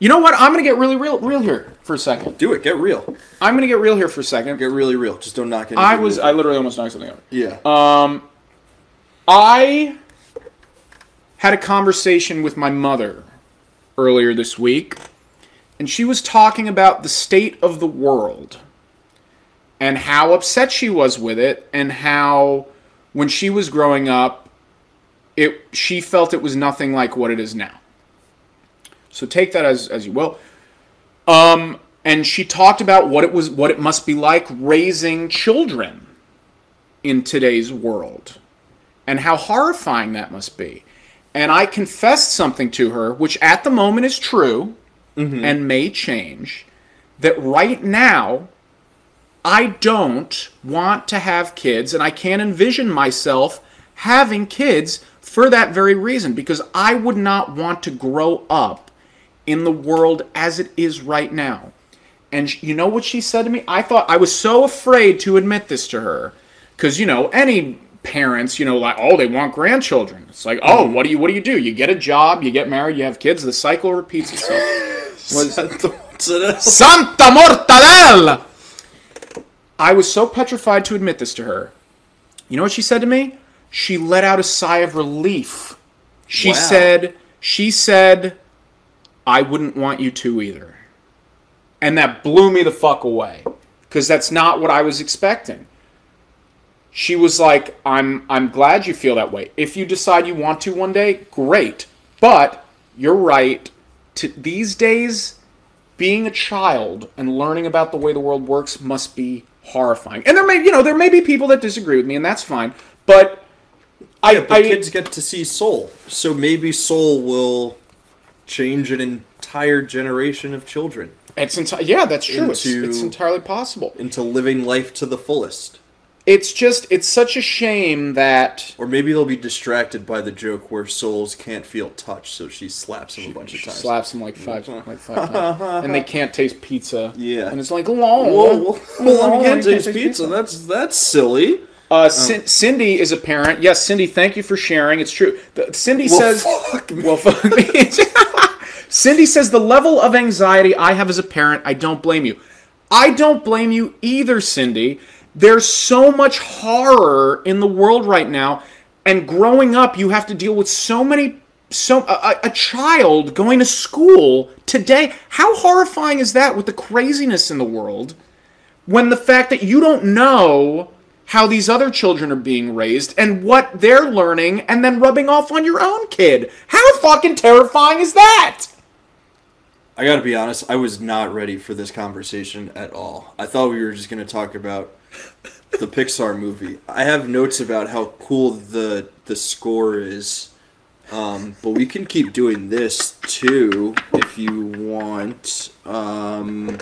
You know what? I'm gonna get really real, real here for a second. Do it. Get real. I'm gonna get real here for a second. Get really real. Just don't knock it. I was. I literally almost knocked something over. yeah. Um, I had a conversation with my mother earlier this week, and she was talking about the state of the world and how upset she was with it, and how when she was growing up, it she felt it was nothing like what it is now. So take that as as you will. Um, and she talked about what it was, what it must be like raising children in today's world and how horrifying that must be. And I confessed something to her, which at the moment is true and may change, that right now I don't want to have kids and I can't envision myself having kids for that very reason because I would not want to grow up in the world as it is right now. And you know what she said to me? I thought I was so afraid to admit this to her because you know any parents, you know, like oh they want grandchildren. It's like oh what do you what do you do? You get a job, you get married, you have kids. The cycle repeats itself. Was Santa Mortadella? I was so petrified to admit this to her. You know what she said to me? She let out a sigh of relief. She Wow. said, she said, I wouldn't want you to either. And that blew me the fuck away. Because that's not what I was expecting. She was like, I'm I'm glad you feel that way. If you decide you want to one day, great. But you're right. To these days, being a child and learning about the way the world works must be horrifying. And there may, you know, there may be people that disagree with me, and that's fine. But I, but I kids get to see Soul, so maybe Soul will change an entire generation of children it's enti- yeah, that's true. It's, Into- it's entirely possible. into living life to the fullest. It's just, it's such a shame that Or maybe they'll be distracted by the joke where souls can't feel touch, so she slaps him a bunch of times. slaps them like five, like five times, and they can't taste pizza. Yeah. and it's like, whoa, Whoa, whoa, can't taste pizza. That's that's silly. Uh, Cin- Cindy is a parent. Yes, Cindy, thank you for sharing. It's true. The, Cindy Well, says, fuck me. "Well, fuck me." Cindy says the level of anxiety I have as a parent, I don't blame you. I don't blame you either, Cindy. There's so much horror in the world right now, and growing up, you have to deal with so many. So a, a- child going to school today. How horrifying is that with the craziness in the world? when the fact that you don't know how these other children are being raised and what they're learning and then rubbing off on your own kid. How fucking terrifying is that? I gotta be honest, I was not ready for this conversation at all. I thought we were just gonna talk about the Pixar movie. I have notes about how cool the the score is, um, but we can keep doing this too if you want. Um,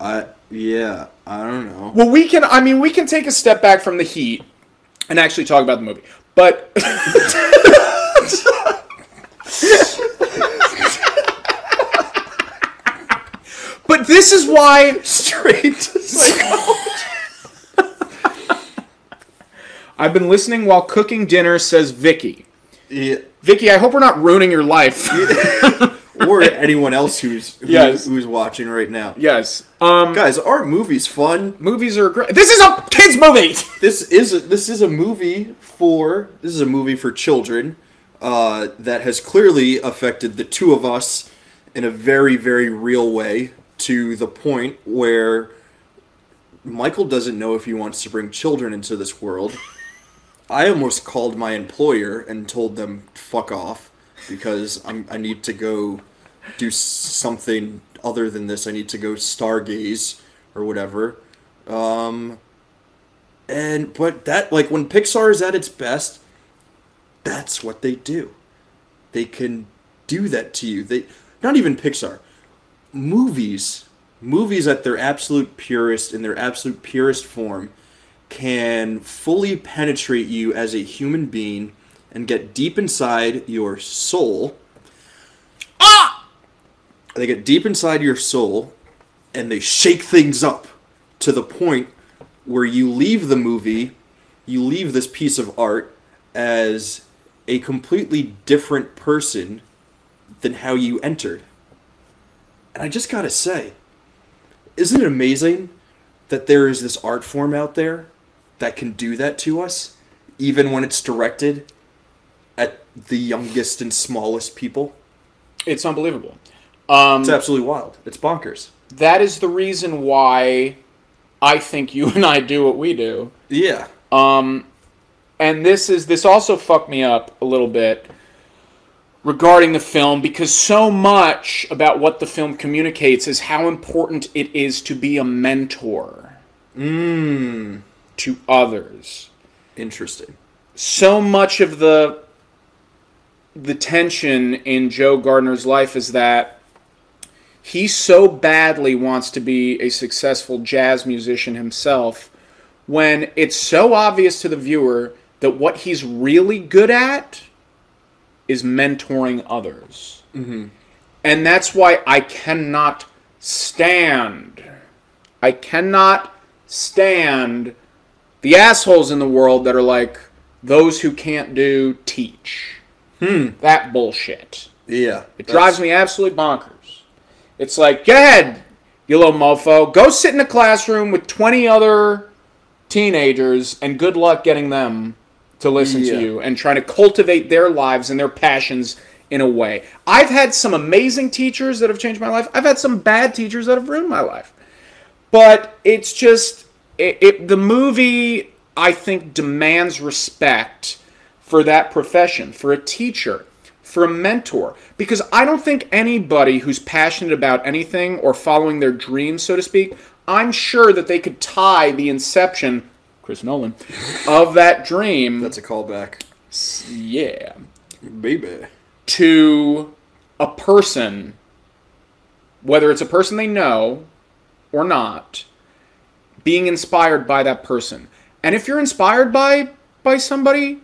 I yeah, I don't know. Well, we can I mean, we can take a step back from the heat and actually talk about the movie. But But this is why Straight to psychology. I've been listening while cooking dinner says Vicky. Yeah. Vicky, I hope we're not ruining your life. or anyone else who's who- Yes. who's watching right now. yes. Um Guys, are movies fun? movies are great. This is a kids movie. This is a, this is a movie for this is a movie for children uh, that has clearly affected the two of us in a very very real way to the point where Michael doesn't know if he wants to bring children into this world. I almost called my employer and told them fuck off because I'm, I need to go do something other than this. I need to go stargaze or whatever. Um, and but that like when Pixar is at its best, that's what they do. They can do that to you. They not even Pixar. Movies, movies at their absolute purest in their absolute purest form can fully penetrate you as a human being and get deep inside your soul. Ah! They get deep inside your soul and they shake things up to the point where you leave the movie, you leave this piece of art as a completely different person than how you entered. And I just gotta say, isn't it amazing that there is this art form out there that can do that to us, even when it's directed at the youngest and smallest people? It's unbelievable. Um, It's absolutely wild. It's bonkers. that is the reason why I think you and I do what we do. Yeah. Um, and this is this also fucked me up a little bit regarding the film because so much about what the film communicates is how important it is to be a mentor hmm. to others Interesting. so much of the the tension in Joe Gardner's life is that he so badly wants to be a successful jazz musician himself when it's so obvious to the viewer that what he's really good at is mentoring others. And that's why I cannot stand, I cannot stand the assholes in the world that are like, those who can't do, teach. Hmm. That bullshit. Yeah. It drives me absolutely bonkers. It's like, go ahead, you little mofo. Go sit in a classroom with 20 other teenagers and good luck getting them to listen Yeah. to you and trying to cultivate their lives and their passions in a way. I've had some amazing teachers that have changed my life. I've had some bad teachers that have ruined my life. But it's just it, it the movie I think demands respect for that profession, for a teacher, for a mentor because I don't think anybody who's passionate about anything or following their dreams so to speak, I'm sure that they could tie the inception Chris Nolan of that dream That's a callback. yeah Baby. to a person, whether it's a person they know or not, being inspired by that person. And if you're inspired by by somebody,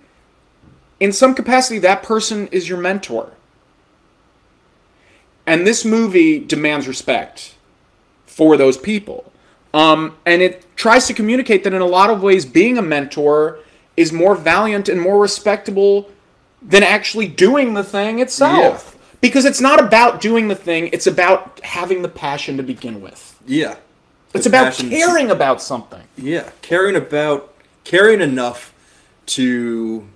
in some capacity, that person is your mentor. And this movie demands respect for those people. Um, and it tries to communicate that in a lot of ways, being a mentor is more valiant and more respectable than actually doing the thing itself. Because it's not about doing the thing, it's about having the passion to begin with. Yeah. It's about caring about something. Yeah, caring about caring enough to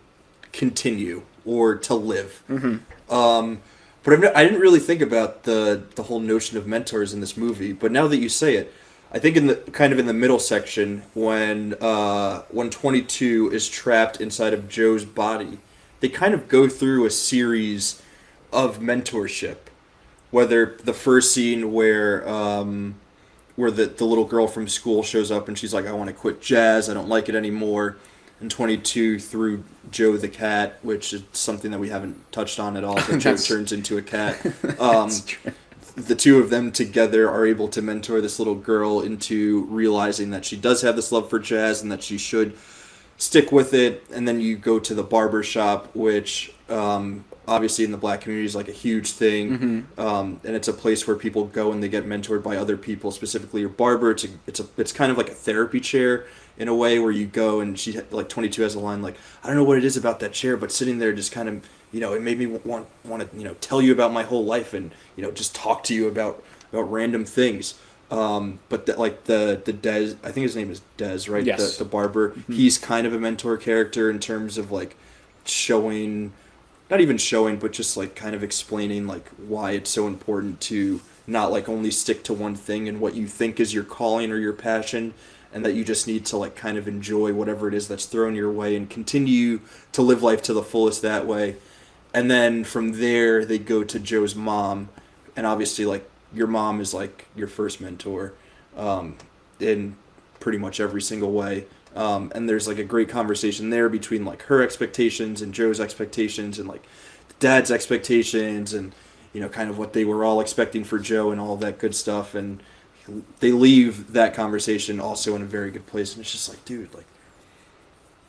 continue or to live. Mm-hmm. Um, but I've, I didn't really think about the the whole notion of mentors in this movie. But now that you say it, I think in the kind of in the middle section when uh, when twenty two is trapped inside of Joe's body, they kind of go through a series of mentorship. Whether the first scene where um, where the, the little girl from school shows up and she's like, I want to quit jazz, I don't like it anymore. And 22 through Joe the cat, which is something that we haven't touched on at all, but Joe turns into a cat. Um, the two of them together are able to mentor this little girl into realizing that she does have this love for jazz and that she should stick with it. And then you go to the barber shop, which um, obviously in the black community is like a huge thing. Um, and it's a place where people go and they get mentored by other people, specifically your barber. It's a, it's a, it's kind of like a therapy chair in a way where you go and she like 22 has a line like I don't know what it is about that chair, but sitting there just kind of you know it made me want want to you know tell you about my whole life and you know just talk to you about about random things. Um, but the, like the the Des, I think his name is Des, right? Yes. The, the barber. He's kind of a mentor character in terms of like showing, not even showing, but just like kind of explaining like why it's so important to not like only stick to one thing and what you think is your calling or your passion, and that you just need to like kind of enjoy whatever it is that's thrown your way and continue to live life to the fullest that way. And then from there, they go to Joe's mom, and obviously, like your mom is like your first mentor, um, in pretty much every single way. Um, and there's like a great conversation there between like her expectations and Joe's expectations, and like dad's expectations, and you know, kind of what they were all expecting for Joe and all that good stuff. And they leave that conversation also in a very good place. And it's just like, dude, like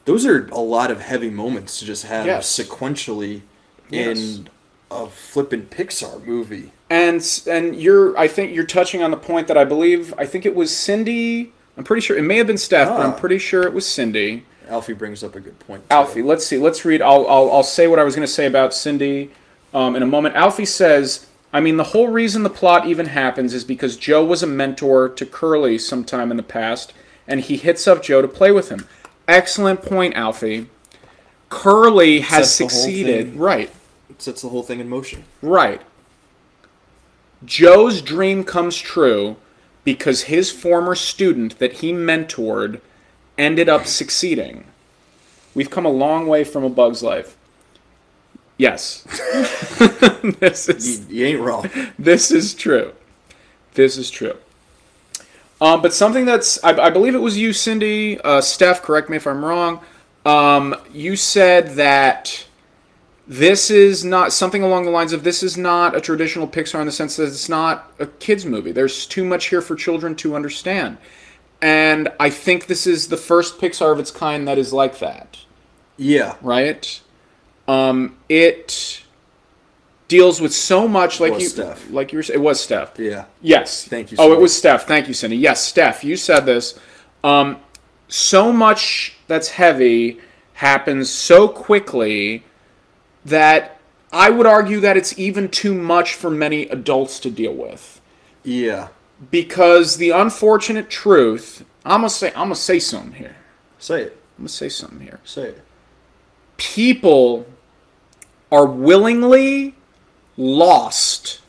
those are a lot of heavy moments to just have Yes. sequentially Yes. in a flippin' Pixar movie. And and you're I think you're touching on the point that I believe I think it was Cindy. I'm pretty sure it may have been Steph, but I'm Ah. pretty sure it was Cindy. Alfie brings up a good point. too. Alfie, let's see. Let's read. I'll, I'll, I'll say what I was going to say about Cindy um, in a moment. Alfie says I mean, the whole reason the plot even happens is because Joe was a mentor to Curly sometime in the past, and he hits up Joe to play with him. Excellent point, Alfie. Curly has Sets succeeded. Right, It sets the whole thing in motion. right. Joe's dream comes true because his former student that he mentored ended up succeeding. We've come a long way from a bug's life. Yes. this is You, you ain't wrong. this is true. This is true. Um, but something that's, I, I believe it was you, Cindy, uh, Steph, correct me if I'm wrong. Um, you said that this is not something along the lines of this is not a traditional Pixar in the sense that it's not a kids movie. There's too much here for children to understand. And I think this is the first Pixar of its kind that is like that Yeah. right? Um, it deals with so much, like was you, Steph. like you were. It was Steph. Yeah. Yes. Thank you, Oh, it was Steph. Thank you, Cindy. Yes, Steph. You said this. Um, so much that's heavy happens so quickly that I would argue that it's even too much for many adults to deal with. Yeah. Because the unfortunate truth, I'm gonna say, I'm gonna say something here. Say it. I'm gonna say something here. Say it. people are willingly lost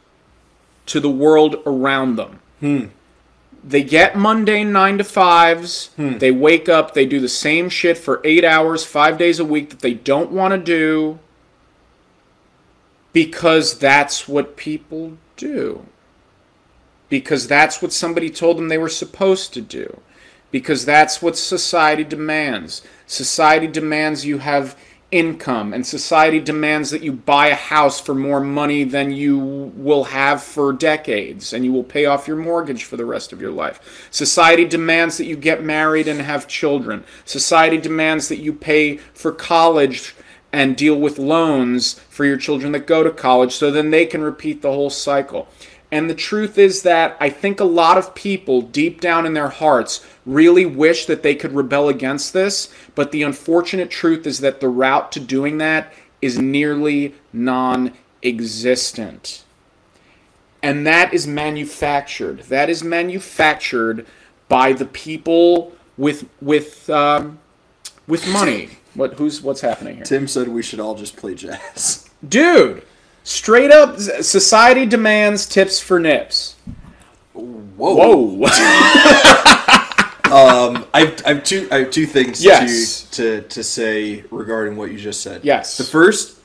to the world around them. Hmm. They get mundane nine to fives. They wake up, they do the same shit for eight hours, five days a week that they don't want to do because that's what people do. Because that's what somebody told them they were supposed to do. Because that's what society demands. Society demands you have income, and society demands that you buy a house for more money than you will have for decades, and you will pay off your mortgage for the rest of your life. Society demands that you get married and have children. Society demands that you pay for college and deal with loans for your children that go to college so then they can repeat the whole cycle. And the truth is that I think a lot of people deep down in their hearts really wish that they could rebel against this, but the unfortunate truth is that the route to doing that is nearly non existent. And that is manufactured. That is manufactured by the people with with um, with money. What who's what's happening here? Tim said we should all just play jazz. Dude, straight up, society demands tips for nips. Whoa. Whoa. Um, I have, I have two. I have two things Yes. to, to to say regarding what you just said. Yes. The first,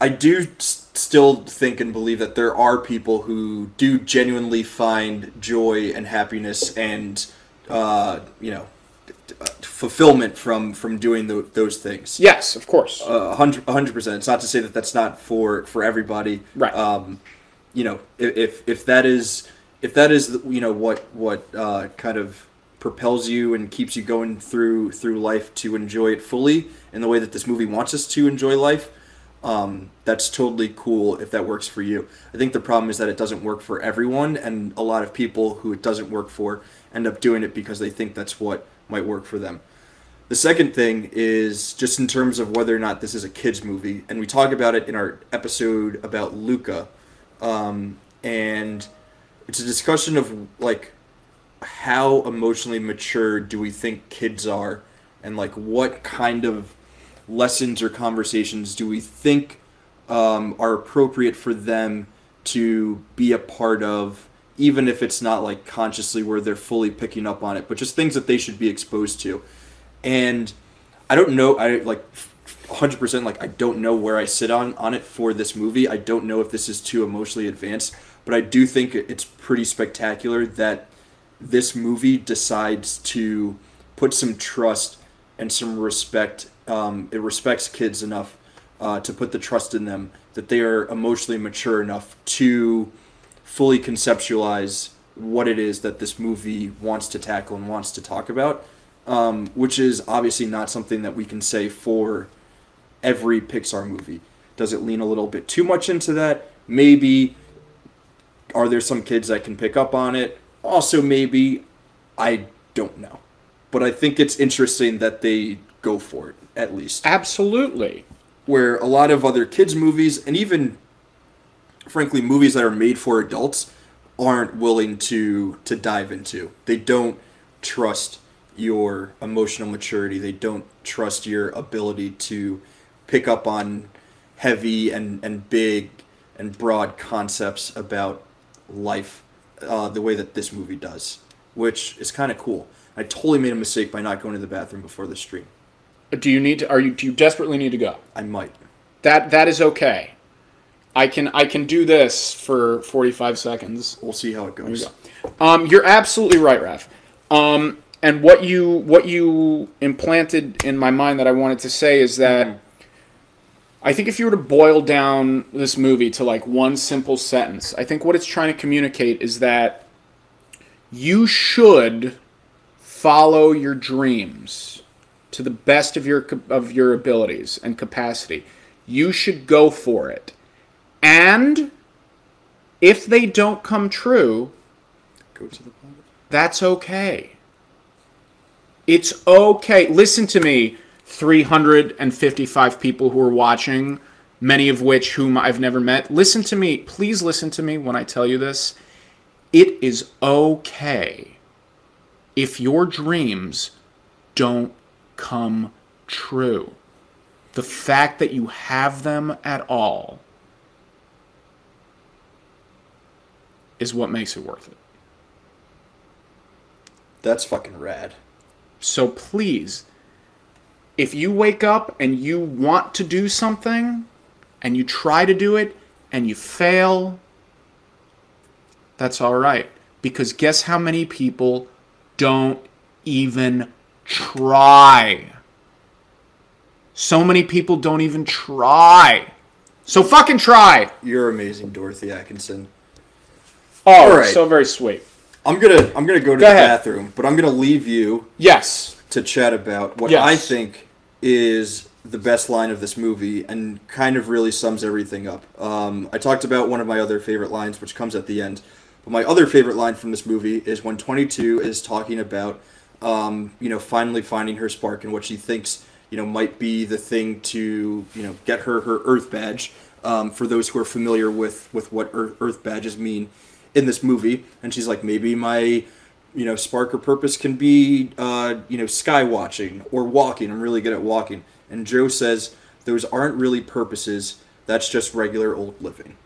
I do s- still think and believe that there are people who do genuinely find joy and happiness and uh, you know uh, fulfillment from from doing tho- those things. yes, of course. A hundred a hundred percent. It's not to say that that's not for for everybody. Right. Um, you know, if if, if that is if that is you know what what uh, kind of propels you and keeps you going through through life to enjoy it fully in the way that this movie wants us to enjoy life. Um, that's totally cool if that works for you. I think the problem is that it doesn't work for everyone, and a lot of people who it doesn't work for end up doing it because they think that's what might work for them. The second thing is just in terms of whether or not this is a kids movie, and we talk about it in our episode about Luca, um, and it's a discussion of like how emotionally mature do we think kids are, and like what kind of lessons or conversations do we think um, are appropriate for them to be a part of, even if it's not like consciously where they're fully picking up on it, but just things that they should be exposed to. And I don't know, I like 100% like I don't know where I sit on on it for this movie. I don't know if this is too emotionally advanced, but I do think it's pretty spectacular that this movie decides to put some trust and some respect. Um, it respects kids enough uh, to put the trust in them that they are emotionally mature enough to fully conceptualize what it is that this movie wants to tackle and wants to talk about, um, which is obviously not something that we can say for every Pixar movie. Does it lean a little bit too much into that? Maybe. Are there some kids that can pick up on it? Also, maybe. I don't know. But I think it's interesting that they go for it, at least. Absolutely. Where a lot of other kids' movies, and even frankly, movies that are made for adults aren't willing to to dive into. They don't trust your emotional maturity. They don't trust your ability to pick up on heavy and, and big and broad concepts about life uh, the way that this movie does, which is kind of cool. I totally made a mistake by not going to the bathroom before the stream. Do you need to? Are you? Do you desperately need to go? I might. That that is okay. I can I can do this for 45 seconds. We'll see how it goes. Um, you're absolutely right, Raf. Um, and what you what you implanted in my mind that I wanted to say is that I think if you were to boil down this movie to like one simple sentence, I think what it's trying to communicate is that you should follow your dreams to the best of your of your abilities and capacity. You should go for it. And if they don't come true, Go to the planet. that's okay. It's okay. Listen to me, 355 people who are watching, many of which whom I've never met. Listen to me. Please listen to me when I tell you this. It is okay if your dreams don't come true. The fact that you have them at all is what makes it worth it. That's fucking rad. So please, if you wake up and you want to do something and you try to do it and you fail, that's all right. Because guess how many people don't even try? So many people don't even try. So fucking try. You're amazing, Dorothy Atkinson. Oh, All right. so very sweet. I'm gonna I'm gonna go to Go the ahead. bathroom, but I'm gonna leave you Yes. to chat about what Yes. I think is the best line of this movie and kind of really sums everything up. Um, I talked about one of my other favorite lines, which comes at the end. But my other favorite line from this movie is when 22 is talking about, um, you know, finally finding her spark and what she thinks, you know, might be the thing to, you know, get her her Earth badge. Um, for those who are familiar with with what Earth, Earth badges mean in this movie, and she's like, maybe my you know, spark or purpose can be, uh, you know, sky watching or walking. I'm really good at walking. And Joe says those aren't really purposes. That's just regular old living.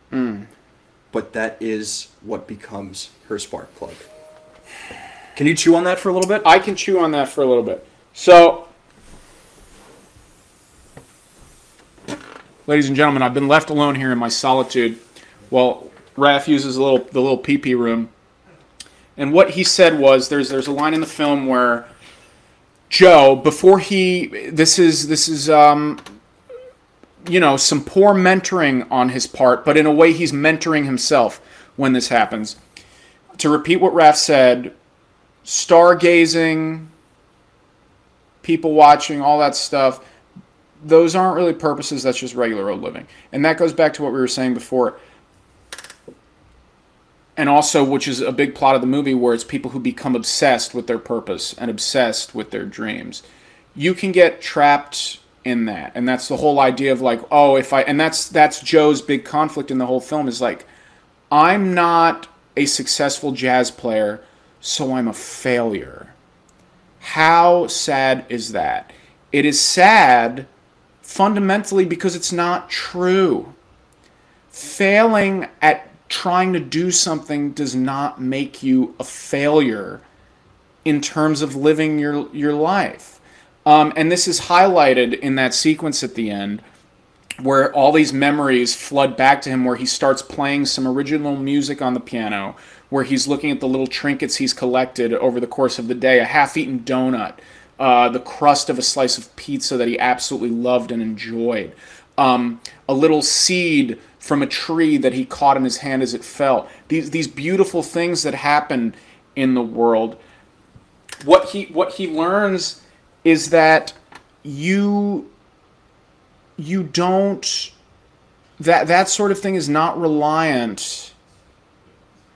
But that is what becomes her spark plug. Can you chew on that for a little bit? I can chew on that for a little bit. So, ladies and gentlemen, I've been left alone here in my solitude while Raph uses a little the little pee pee room. And what he said was, there's there's a line in the film where Joe, before he this is this is um, you know some poor mentoring on his part, but in a way he's mentoring himself when this happens. To repeat what Raph said, stargazing, people watching, all that stuff, those aren't really purposes. That's just regular old living. And that goes back to what we were saying before. And also, which is a big plot of the movie, where it's people who become obsessed with their purpose and obsessed with their dreams. You can get trapped in that, and that's the whole idea of like, oh, if I, and that's that's Joe's big conflict in the whole film is like, I'm not a successful jazz player, so I'm a failure. How sad is that? It is sad fundamentally because it's not true. Failing at trying to do something does not make you a failure in terms of living your your life. Um, and this is highlighted in that sequence at the end where all these memories flood back to him where he starts playing some original music on the piano where he's looking at the little trinkets he's collected over the course of the day a half-eaten donut uh, the crust of a slice of pizza that he absolutely loved and enjoyed um, a little seed from a tree that he caught in his hand as it fell. These, these beautiful things that happen in the world. What he what he learns is that you you don't that that sort of thing is not reliant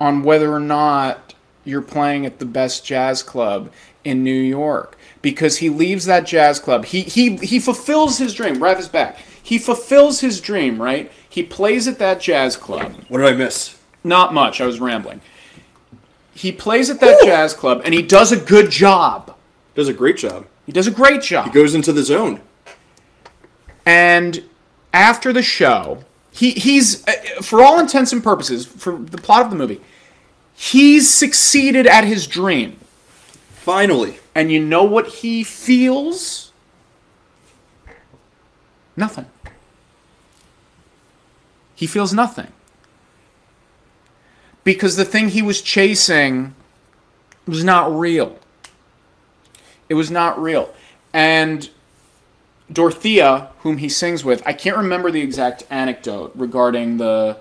on whether or not you're playing at the best jazz club in New York. Because he leaves that jazz club. He he he fulfills his dream. Raph is back he fulfills his dream right He plays at that jazz club. What did I miss? Not much. I was rambling. He plays at that jazz club, and he does a good job. Does a great job. He does a great job. He goes into the zone. And after the show, he he's uh, for all intents and purposes for the plot of the movie, he's succeeded at his dream. Finally. And you know what he feels? Nothing. He feels nothing. Because the thing he was chasing was not real. It was not real. And Dorothea, whom he sings with, I can't remember the exact anecdote regarding the.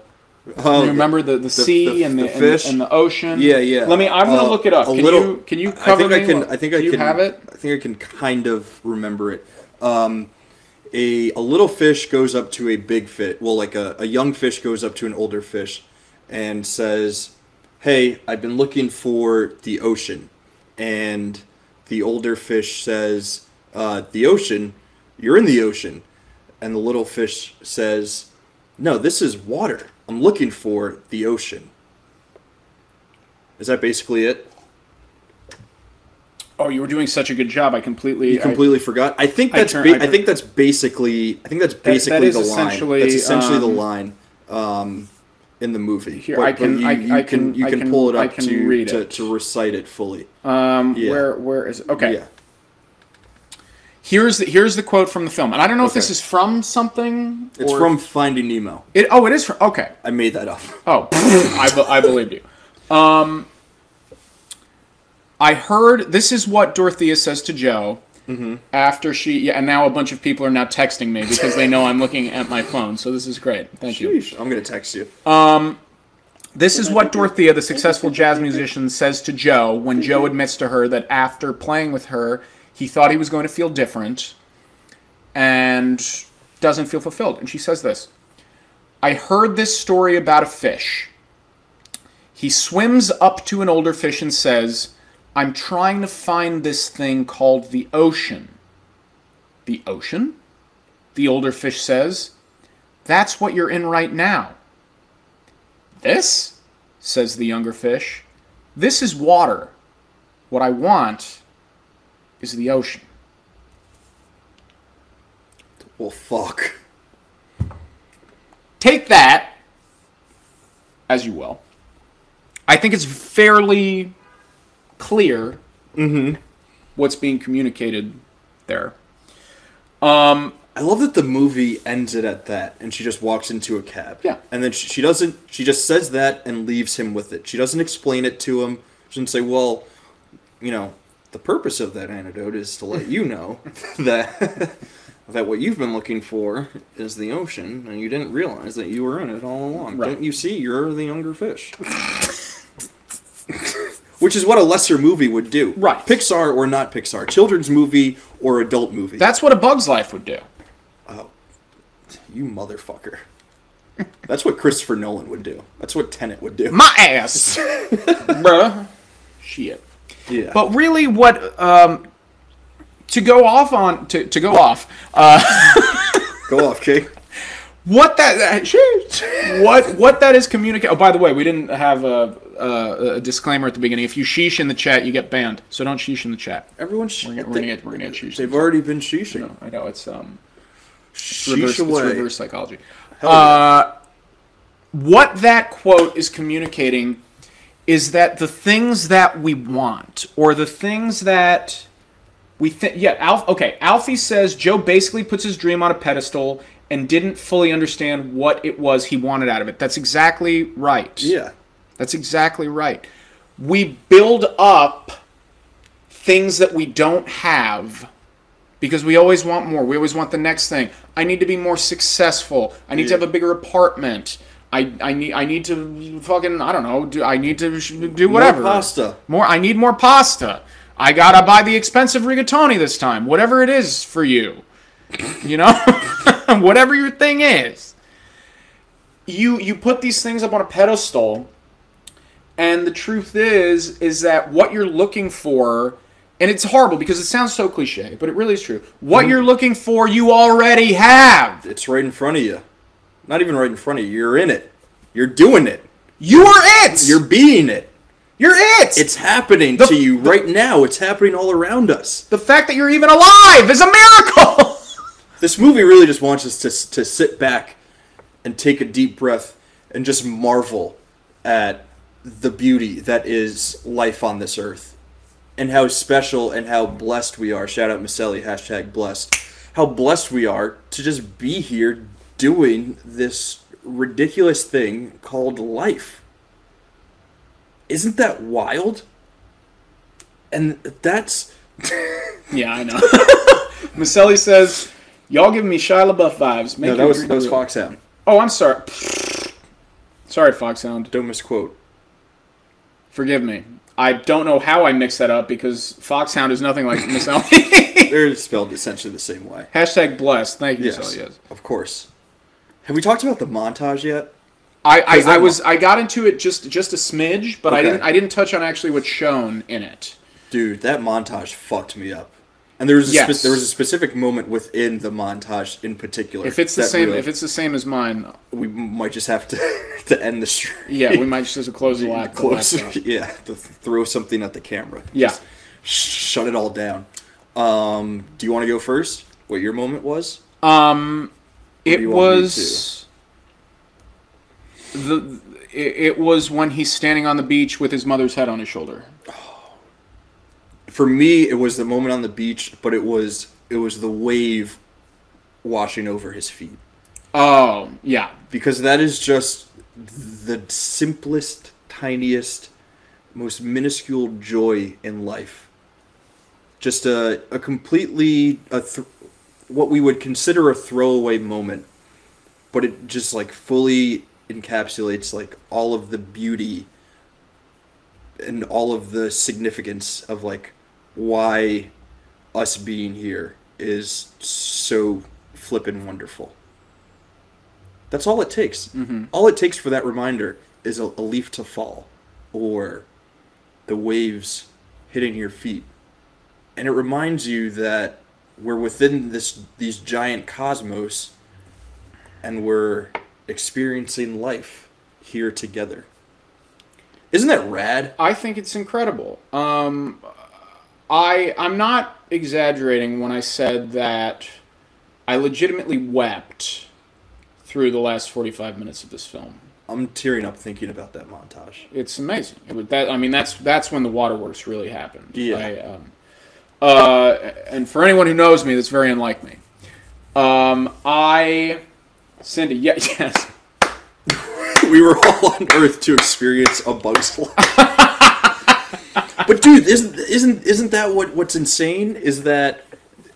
You remember the, the, sea the- and, the, the and the- fish? and the ocean? Yeah, yeah. Let me. I'm gonna Uh, look it up. Can little- you can you cover I think I can. I think I Do you can. have it. I think I can kind of remember it. Um, a a little fish goes up to a big fish. Well, like a, a young fish goes up to an older fish, and says, "Hey, I've been looking for the ocean," and the older fish says, uh, "The ocean? You're in the ocean," and the little fish says, "No, this is water. I'm looking for the ocean." Is that basically it? Oh, you were doing such a good job. I completely. You completely forgot. I think I that's turn- ba- I I, think that's basically I think that's that basically is the line. essentially, That's essentially the um, line um, in the movie. Here, But- I can- you, I- you I can, you can, pull it up to, read to it. to recite it fully. Um, Yeah. where where is it? Okay. Yeah. Here's the here's the quote from the film, and I don't know if this is from something. It's from Finding Nemo. It. Oh, it is from. Okay. I made that up. Oh, I, I believed you. Um, I heard this is what Dorothea says to Joe Mm-hmm. after she. Yeah, and now a bunch of people are now texting me because they know I'm looking at my phone. So this is great. Thank you. I'm gonna text you. Um, This is what Dorothea, the successful jazz musician, says to Joe when Joe admits to her that after playing with her, he thought he was going to feel different and doesn't feel fulfilled. And she says this I heard this story about a fish. He swims up to an older fish and says, I'm trying to find this thing called the ocean. The ocean? The older fish says, That's what you're in right now. This, says the younger fish, this is water. What I want is the ocean. Well, fuck. Take that as you will. I think it's fairly clear what's being communicated there. Um, I love that the movie ends it at that, and she just walks into a cab. Yeah. And then she, she doesn't. She just says that and leaves him with it. She doesn't explain it to him. She doesn't say, "Well, you know, the purpose of that antidote is to let you know that that what you've been looking for is the ocean, and you didn't realize that you were in it all along. Right. Don't you see? You're the younger fish." Which is what a lesser movie would do. Right. Pixar or not Pixar. Children's movie or adult movie. that's what a bug's life would do. Oh, you motherfucker. That's what Christopher Nolan would do. That's what Tenet would do. My ass! Bruh. Shit. Yeah. But really, what, um, to go off on, to, to go off, uh, Go off, Jake. What that, what what that is communicate. Oh, by the way, we didn't have a, a, a disclaimer at the beginning. If you sheesh in the chat, you get banned. So don't sheesh in the chat. Everyone's sh- We're gonna, we're gonna get we're gonna get sheesh. they've already been sheeshing. I know it's um it's reverse, it's reverse psychology. Hell Uh, what that quote is communicating is that the things that we want or the things that we think yeah Alf okay Alfie says Joe basically puts his dream on a pedestal and didn't fully understand what it was he wanted out of it. That's exactly right. yeah. That's exactly right. We build up things that we don't have because we always want more. We always want the next thing. I need to be more successful. I need to have a bigger apartment. I, I need I need to fucking I don't know. Do, I need to do whatever. More pasta. More. I need more pasta. I gotta buy the expensive rigatoni this time. Whatever it is for you, you know, whatever your thing is. You you put these things up on a pedestal, and the truth is is that what you're looking for, and it's horrible because it sounds so cliche, but it really is true. What mm-hmm. you're looking for, you already have. It's right in front of you. Not even right in front of you. You're in it. You're doing it. You are it. You're being it. you're it. It's happening The- to you right now. It's happening all around us. the fact that you're even alive is a miracle. This movie really just wants us to, to sit back and take a deep breath and just marvel at the beauty that is life on this earth and how special and how blessed we are. Shout out Maselli, hashtag blessed. How blessed we are to just be here doing this ridiculous thing called life. Isn't that wild? And that's yeah, I know. Maselli says, "Y'all giving me Shia LaBeouf vibes." Make no, that was that was real." Foxhound. Oh, I'm sorry. Sorry, Foxhound. Don't misquote. Forgive me. I don't know how I mixed that up because Foxhound is nothing like Maselli. They're spelled essentially the same way. Hashtag blessed. Thank you, Yes, Maselli. Yes. of course. Have we talked about the montage yet? I, I, I was I got into it just just a smidge, but I didn't I didn't touch on actually what's shown in it. Dude, that montage fucked me up. And there was a Yes. spe- there was a specific moment within the montage in particular. If it's the same really- if it's the same as mine, we might just have to to end the stream. yeah, we might just have to close the lap. the close. laptop. Yeah, to throw something at the camera. Yeah. Just shut it all down. Um, do you want to go first? What your moment was? Um, it you want me was the it, it was when he's standing on the beach with his mother's head on his shoulder. For me, it was the moment on the beach, but it was it was the wave washing over his feet. Oh yeah, because that is just the simplest, tiniest, most minuscule joy in life. Just a, a completely a th- what we would consider a throwaway moment, but it just like fully encapsulates like all of the beauty and all of the significance of like why us being here is so flippin' wonderful. That's all it takes. All it takes for that reminder is a, a leaf to fall or the waves hitting your feet. And it reminds you that we're within this these giant cosmos and we're experiencing life here together. Isn't that rad? I think it's incredible. Um, I I'm not exaggerating when I said that I legitimately wept through the last 45 minutes of this film. I'm tearing up thinking about that montage. It's amazing. It was that I mean that's that's when the waterworks really happened. Yeah. I, um, uh, and for anyone who knows me, that's very unlike me. Um, I, Cindy, yeah, yes. we were all on Earth to experience a bug's life. but dude, isn't isn't isn't that what what's insane? Is that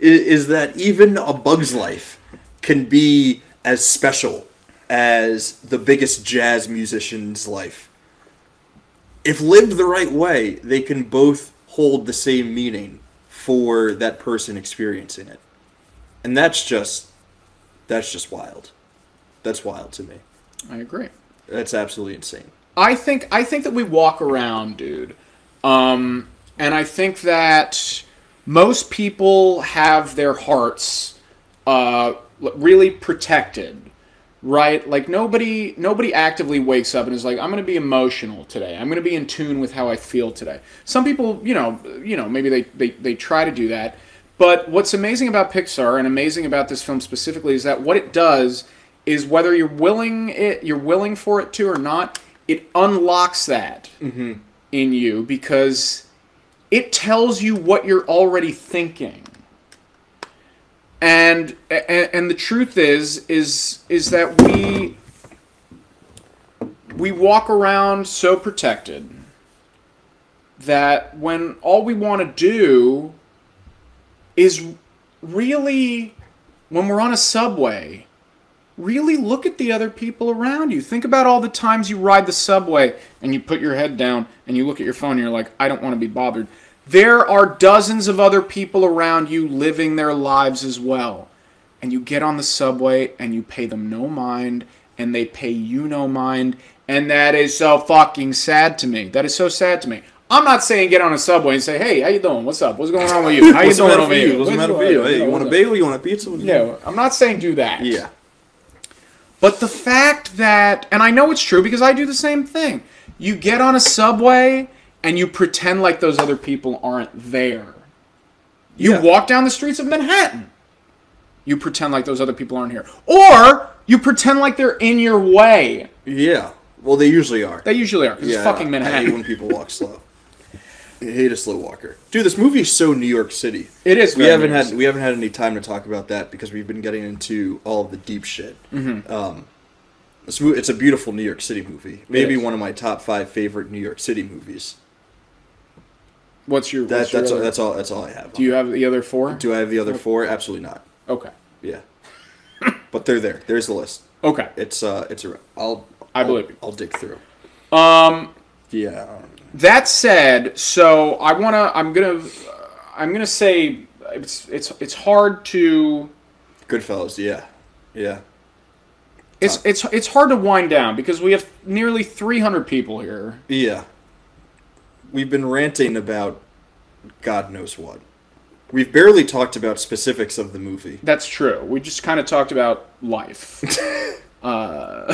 is that even a bug's life can be as special as the biggest jazz musician's life. If lived the right way, they can both hold the same meaning for that person experiencing it. And that's just that's just wild. That's wild to me. I agree. That's absolutely insane. I think I think that we walk around, dude, um, and I think that most people have their hearts uh, really protected, right? Like nobody nobody actively wakes up and is like, I'm going to be emotional today. I'm going to be in tune with how I feel today. Some people, you know, you know, maybe they, they they try to do that. But what's amazing about Pixar and amazing about this film specifically is that what it does is whether you're willing it you're willing for it to or not, it unlocks that mm-hmm. in you because it tells you what you're already thinking. And, and and the truth is is is that we we walk around so protected that when all we want to do is really when we're on a subway really look at the other people around you think about all the times you ride the subway and you put your head down and you look at your phone and you're like i don't want to be bothered there are dozens of other people around you living their lives as well and you get on the subway and you pay them no mind and they pay you no mind and that is so fucking sad to me that is so sad to me I'm not saying get on a subway and say, "Hey, how you doing? What's up? What's going on with you? How you doing over here? What's the matter for you? Hey, you want a bagel? You want a pizza? No, I'm not saying do that. Yeah. But the fact that, and I know it's true because I do the same thing. You get on a subway and you pretend like those other people aren't there. You Yeah. walk down the streets of Manhattan. You pretend like those other people aren't here. Or you pretend like they're in your way. Yeah. Well, they usually are. They usually are. yeah, it's fucking Manhattan. when people walk slow. I hate a slow walker. Dude, this movie is so New York City. It is. We haven't had we haven't had any time to talk about that because we've been getting into all the deep shit. Mm-hmm. Um, this mo- it's a beautiful New York City movie. Maybe one of my top five favorite New York City movies. What's your? That, what's your that's all, that's all. That's all I have. Do you have the other four? Do I have the other four? Absolutely not. Okay. Yeah, but they're there. There's the list. Okay. It's uh, it's a. I'll. I I'll- believe you. I'll dig through. Um. Yeah. That said, so I wanna. I'm gonna. I'm gonna say it's it's it's hard to. Goodfellas. Yeah. Yeah. It's it's it's hard to wind down because we have nearly 300 people here. Yeah. We've been ranting about God knows what. We've barely talked about specifics of the movie. That's true. We just kind of talked about life. Uh,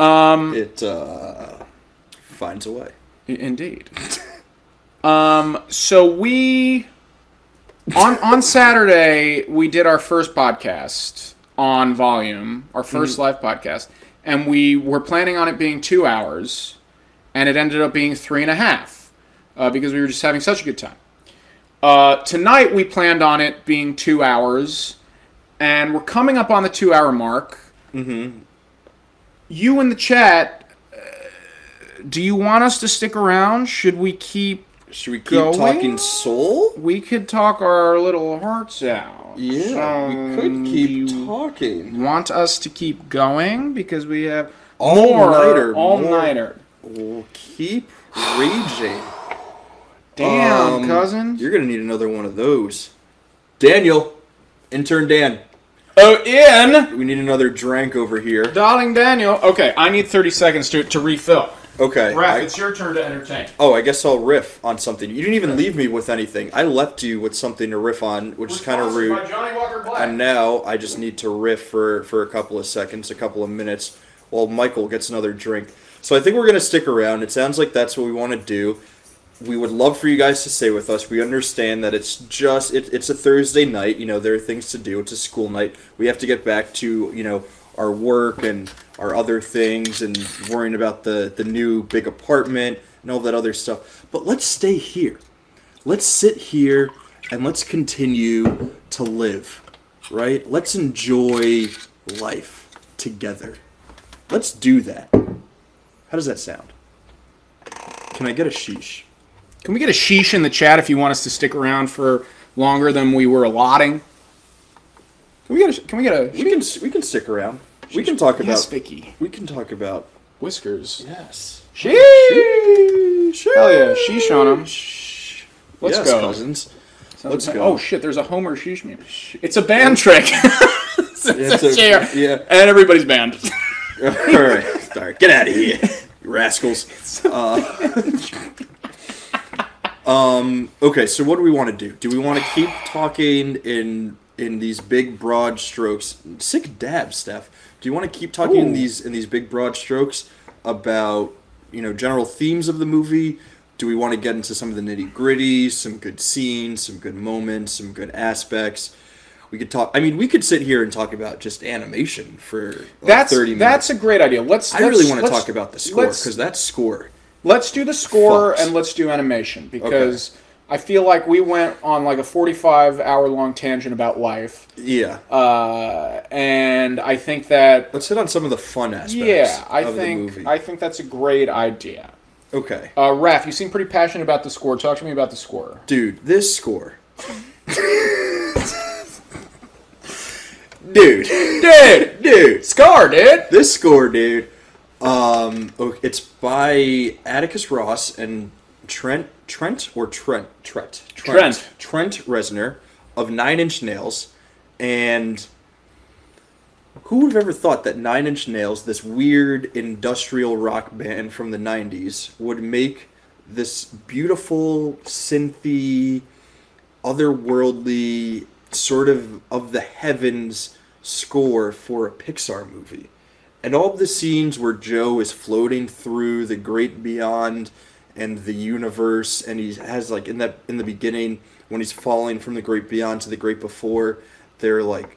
um, it uh, finds a way. Indeed. Um. So we on on Saturday we did our first podcast on volume, our 1st live podcast, and we were planning on it being two hours, and it ended up being three and a half uh, because we were just having such a good time. Uh, tonight we planned on it being two hours, and we're coming up on the two hour mark. Mm-hmm. You in the chat do you want us to stick around? Should we keep? Should we keep Going? talking soul? We could talk our little hearts out. Yeah, we could keep talking. Want us to keep going because we have All more nighter, all more- nighter. We'll keep raging. Damn, Um, cousin. You're gonna need another one of those. Daniel, intern Dan, Oh, in, we need another drink over here. darling Daniel. Okay, I need thirty seconds to to refill. Okay. Raph, I- it's your turn to entertain. oh, I guess I'll riff on something. You didn't even leave me with anything. I left you with something to riff on, which is kind of rude. by Johnnie Walker Black. And now I just need to riff for, for a couple of seconds, a couple of minutes, while Michael gets another drink. So I think we're gonna stick around. It sounds like that's what we want to do. We would love for you guys to stay with us. We understand that it's just it, it's a Thursday night. You know there are things to do. It's a school night. We have to get back to you know our work and our other things and worrying about the the new big apartment and all that other stuff. But let's stay here. Let's sit here and let's continue to live, right? Let's enjoy life together. Let's do that. How does that sound? Can I get a sheesh? Can we get a sheesh in the chat if you want us to stick around for longer than we were allotting? Can we get a? Can we get a? We can we can stick around. We can talk about Yes, Vicky. we can talk about Whiskers. yes. Sheesh. Sheesh. Hell yeah, sheesh on 'em. Let's yes, go. cousins. Let's go. Oh shit! There's a Homer sheesh meme. It's a band trick. it's It's a yeah. And everybody's banned. All right, all right, get out of here, you rascals. Uh, um. Okay, so what do we want to do? Do we want to keep talking in in these big broad strokes? Sick dab, Steph. Do you want to keep talking in these in these big broad strokes about you know general themes of the movie? Do we want to get into some of the nitty gritty, some good scenes, some good moments, some good aspects? We could talk. I mean, we could sit here and talk about just animation for like That's thirty minutes. that's a great idea. Let's. I really let's- want to talk about the score because that score. Let's do the score and let's do animation because I feel like we went on like a 45 hour long tangent about life, Yeah, uh, and I think that let's hit on some of the fun aspects. yeah, I think. I think that's a great idea. okay, Uh, Raph, you seem pretty passionate about the score. Talk to me about the score. dude, this score, dude, Dude, dude, scar, dude. this score, dude. Um, it's by Atticus Ross and Trent, Trent or Trent, Trent, Trent. Trent Reznor of Nine Inch Nails, and who would have ever thought that Nine Inch Nails, this weird industrial rock band from the '90s, would make this beautiful synthy, otherworldly sort of of the heavens score for a Pixar movie? And all the scenes where Joe is floating through the great beyond and the universe, and he has like in that in the beginning when he's falling from the great beyond to the great before, they're like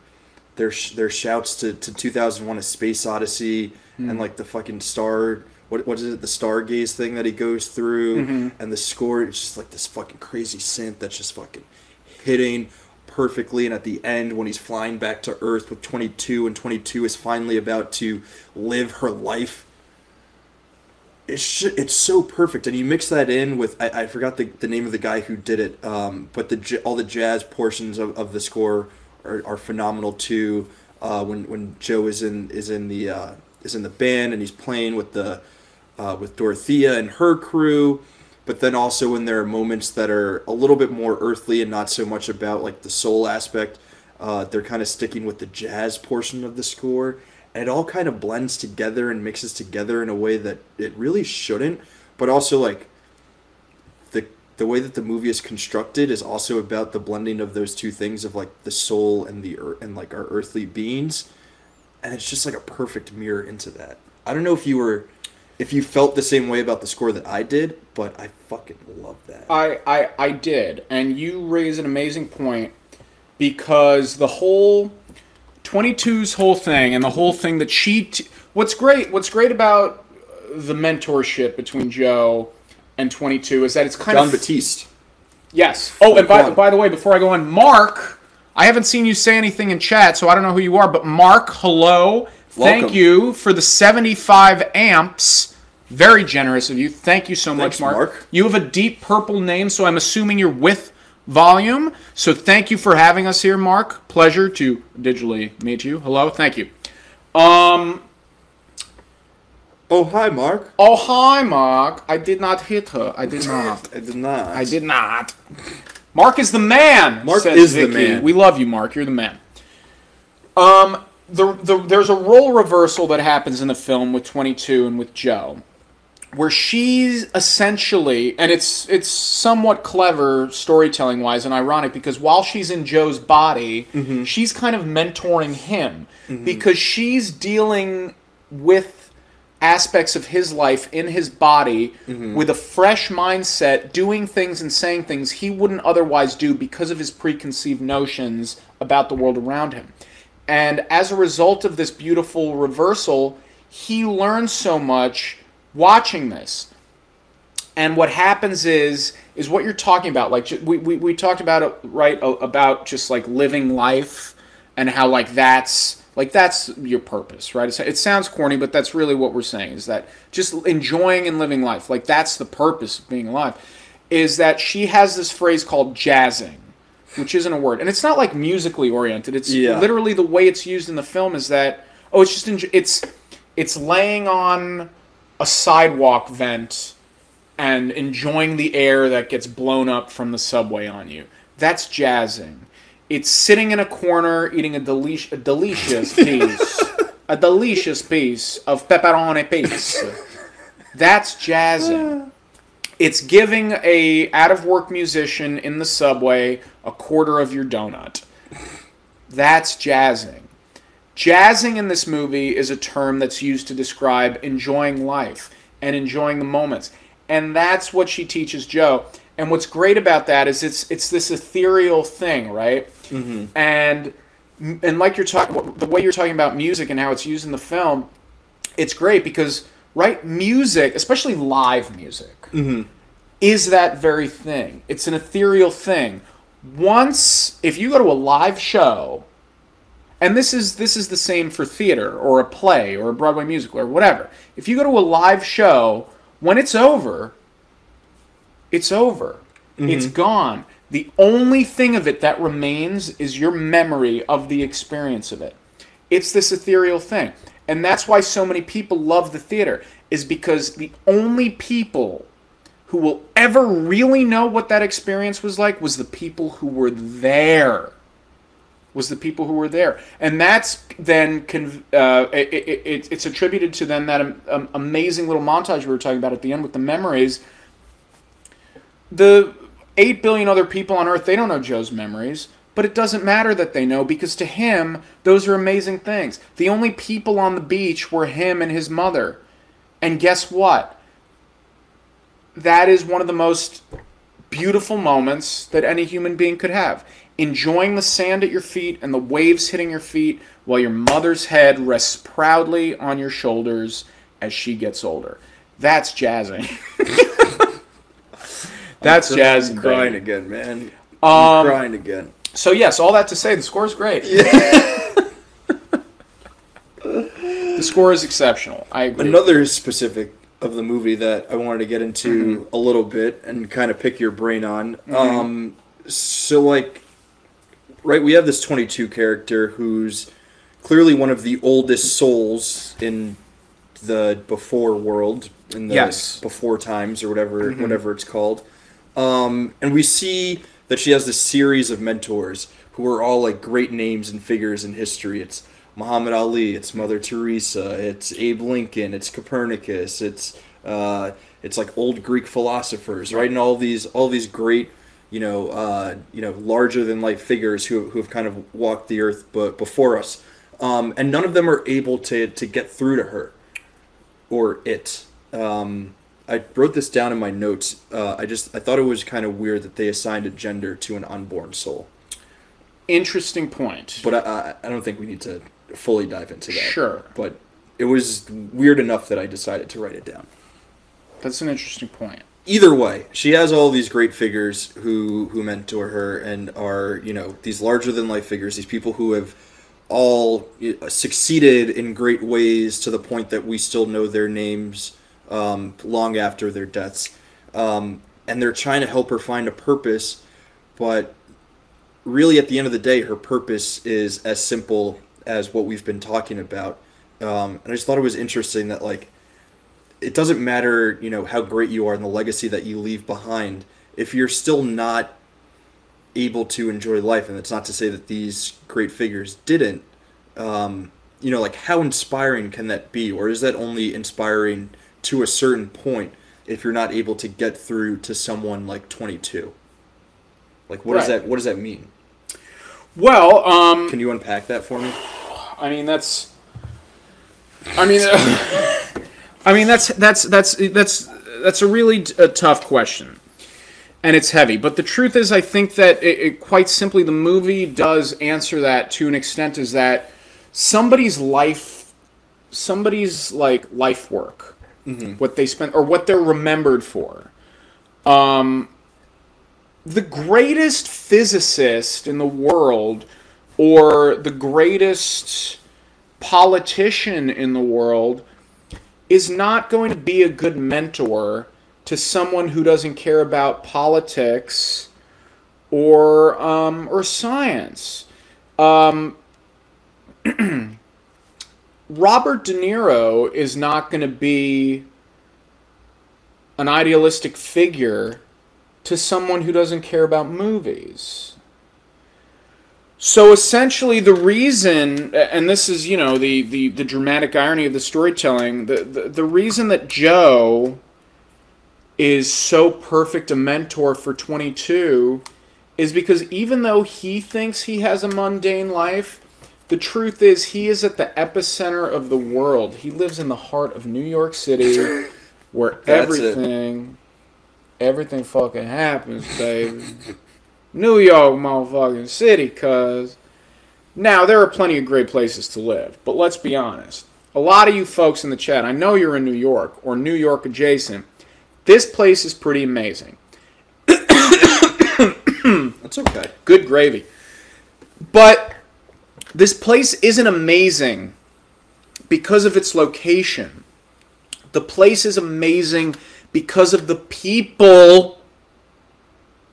their their shouts to, to 2001: A Space Odyssey and hmm. like the fucking star. What, what is it? The stargaze thing that he goes through, mm-hmm. and the score. It's just like this fucking crazy synth that's just fucking hitting perfectly. And at the end, when he's flying back to Earth with 22, and 22 is finally about to live her life it's it's so perfect, and you mix that in with I, I forgot the, the name of the guy who did it, um, but the all the jazz portions of, of the score are, are phenomenal too. Uh, when when Joe is in is in the uh, is in the band and he's playing with the uh, with Dorothea and her crew, but then also when there are moments that are a little bit more earthly and not so much about like the soul aspect, uh, they're kind of sticking with the jazz portion of the score, it all kind of blends together and mixes together in a way that it really shouldn't, but also like the the way that the movie is constructed is also about the blending of those two things of like the soul and the earth and like our earthly beings, and it's just like a perfect mirror into that. I don't know if you were if you felt the same way about the score that I did, but I fucking love that. I, I I did, and you raise an amazing point because the whole 22's whole thing and the whole thing that she t- what's great what's great about the mentorship between Joe and 22 is that it's kind John of Jon Batiste. Yes. Oh, and by, by the way, before I go on, Mark, I haven't seen you say anything in chat, so I don't know who you are, but Mark, hello. Thank Welcome. you for the 75 amps. Very generous of you. Thank you so Thanks, much, Mark. Mark. You have a deep purple name, so I'm assuming you're with volume. So thank you for having us here, Mark. Pleasure to digitally meet you. Hello. Thank you. Um. Oh hi, Mark. Oh, hi, Mark. I did not hit her. I did not. I did not. I did not. Mark is the man. Mark is the Vicky. man. We love you, Mark. You're the man. Um, the, the there's a role reversal that happens in the film with 22 and with Joe, where she's essentially, and it's it's somewhat clever storytelling wise and ironic because while she's in Joe's body, Mm-hmm. she's kind of mentoring him because she's dealing with aspects of his life in his body with a fresh mindset, doing things and saying things he wouldn't otherwise do because of his preconceived notions about the world around him. And as a result of this beautiful reversal, he learns so much watching this. And what happens is is what you're talking about. Like we, we, we talked about it right about just like living life and how like that's like that's your purpose, right? It sounds corny, but that's really what we're saying is that just enjoying and living life, like that's the purpose of being alive. Is that she has this phrase called jazzing, which isn't a word, and it's not like musically oriented. It's Yeah. literally the way it's used in the film is that oh, it's just it's it's laying on a sidewalk vent and enjoying the air that gets blown up from the subway on you. That's jazzing. It's sitting in a corner eating a, delish- a delicious piece, a delicious piece of pepperoni pizza. That's jazzing. It's giving a out of work musician in the subway a quarter of your donut. That's jazzing. Jazzing in this movie is a term that's used to describe enjoying life and enjoying the moments. And that's what she teaches Joe. And what's great about that is it's it's this ethereal thing, right? Mm-hmm. And and like you're talking the way you're talking about music and how it's used in the film, it's great because right music, especially live music, mm-hmm. is that very thing. It's an ethereal thing. Once if you go to a live show and this is this is the same for theater or a play or a Broadway musical or whatever. If you go to a live show, when it's over, it's over. Mm-hmm. It's gone. The only thing of it that remains is your memory of the experience of it. It's this ethereal thing. And that's why so many people love the theater is because the only people who will ever really know what that experience was like was the people who were there was the people who were there, and that's then uh, it, it, it, it's attributed to then that um, amazing little montage we were talking about at the end with the memories. The eight billion other people on Earth they don't know Joe's memories, but it doesn't matter that they know because to him those are amazing things. The only people on the beach were him and his mother, and guess what? That is one of the most beautiful moments that any human being could have enjoying the sand at your feet and the waves hitting your feet while your mother's head rests proudly on your shoulders as she gets older. That's jazzing. That's I'm jazzing. crying baby. again, man. I'm Um, crying again. So yes, all that to say, the score is great. the score is exceptional. I agree. Another specific of the movie that I wanted to get into Mm-hmm. a little bit and kind of pick your brain on. Um, so like, right, we have this 22 character who's clearly one of the oldest souls in the before world, in the Yes. Mm-hmm. before times or whatever whatever it's called. Um, and we see that she has this series of mentors who are all like great names and figures in history. It's Muhammad Ali, it's Mother Teresa, it's Abe Lincoln, it's Copernicus, it's uh, it's like old Greek philosophers, right? And all these all these great, you know, uh, you know, larger than life figures who who have kind of walked the earth but before us. Um, and none of them are able to to get through to her or it. Um, I wrote this down in my notes. Uh, I just I thought it was kind of weird that they assigned a gender to an unborn soul, Interesting point. but I, I, I don't think we need to fully dive into that. Sure. But it was weird enough that I decided to write it down. That's an interesting point. Either way, she has all these great figures who who mentor her and are you know these larger than life figures. These people who have all succeeded in great ways to the point that we still know their names um, long after their deaths. Um, and they're trying to help her find a purpose, but really at the end of the day, her purpose is as simple as what we've been talking about. Um, and I just thought it was interesting that like it doesn't matter, you know, how great you are and the legacy that you leave behind if you're still not able to enjoy life. And it's not to say that these great figures didn't. Um, you know, like how inspiring can that be, or is that only inspiring to a certain point if you're not able to get through to someone like 22? Like, what does that what does that mean? Well, um, Can you unpack that for me? I mean that's. I mean, I mean that's that's that's that's that's a really t- a tough question, and it's heavy. But the truth is, I think that it, it, quite simply, the movie does answer that to an extent. Is that somebody's life, somebody's like life work, what they spent or what they're remembered for. Um, the greatest physicist in the world or the greatest politician in the world is not going to be a good mentor to someone who doesn't care about politics or um, or science. Um, Robert De Niro is not going to be an idealistic figure to someone who doesn't care about movies. So essentially, the reason, and this is, you know, the, the, the dramatic irony of the storytelling, the, the, the reason that Joe is so perfect a mentor for 22 is because even though he thinks he has a mundane life, the truth is he is at the epicenter of the world. He lives in the heart of New York City where everything everything fucking happens, baby. New York motherfucking city, cuz. Now, there are plenty of great places to live, but let's be honest. A lot of you folks in the chat, I know you're in New York or New York adjacent. This place is pretty amazing. That's okay. Good gravy. But this place isn't amazing because of its location. The place is amazing because of the people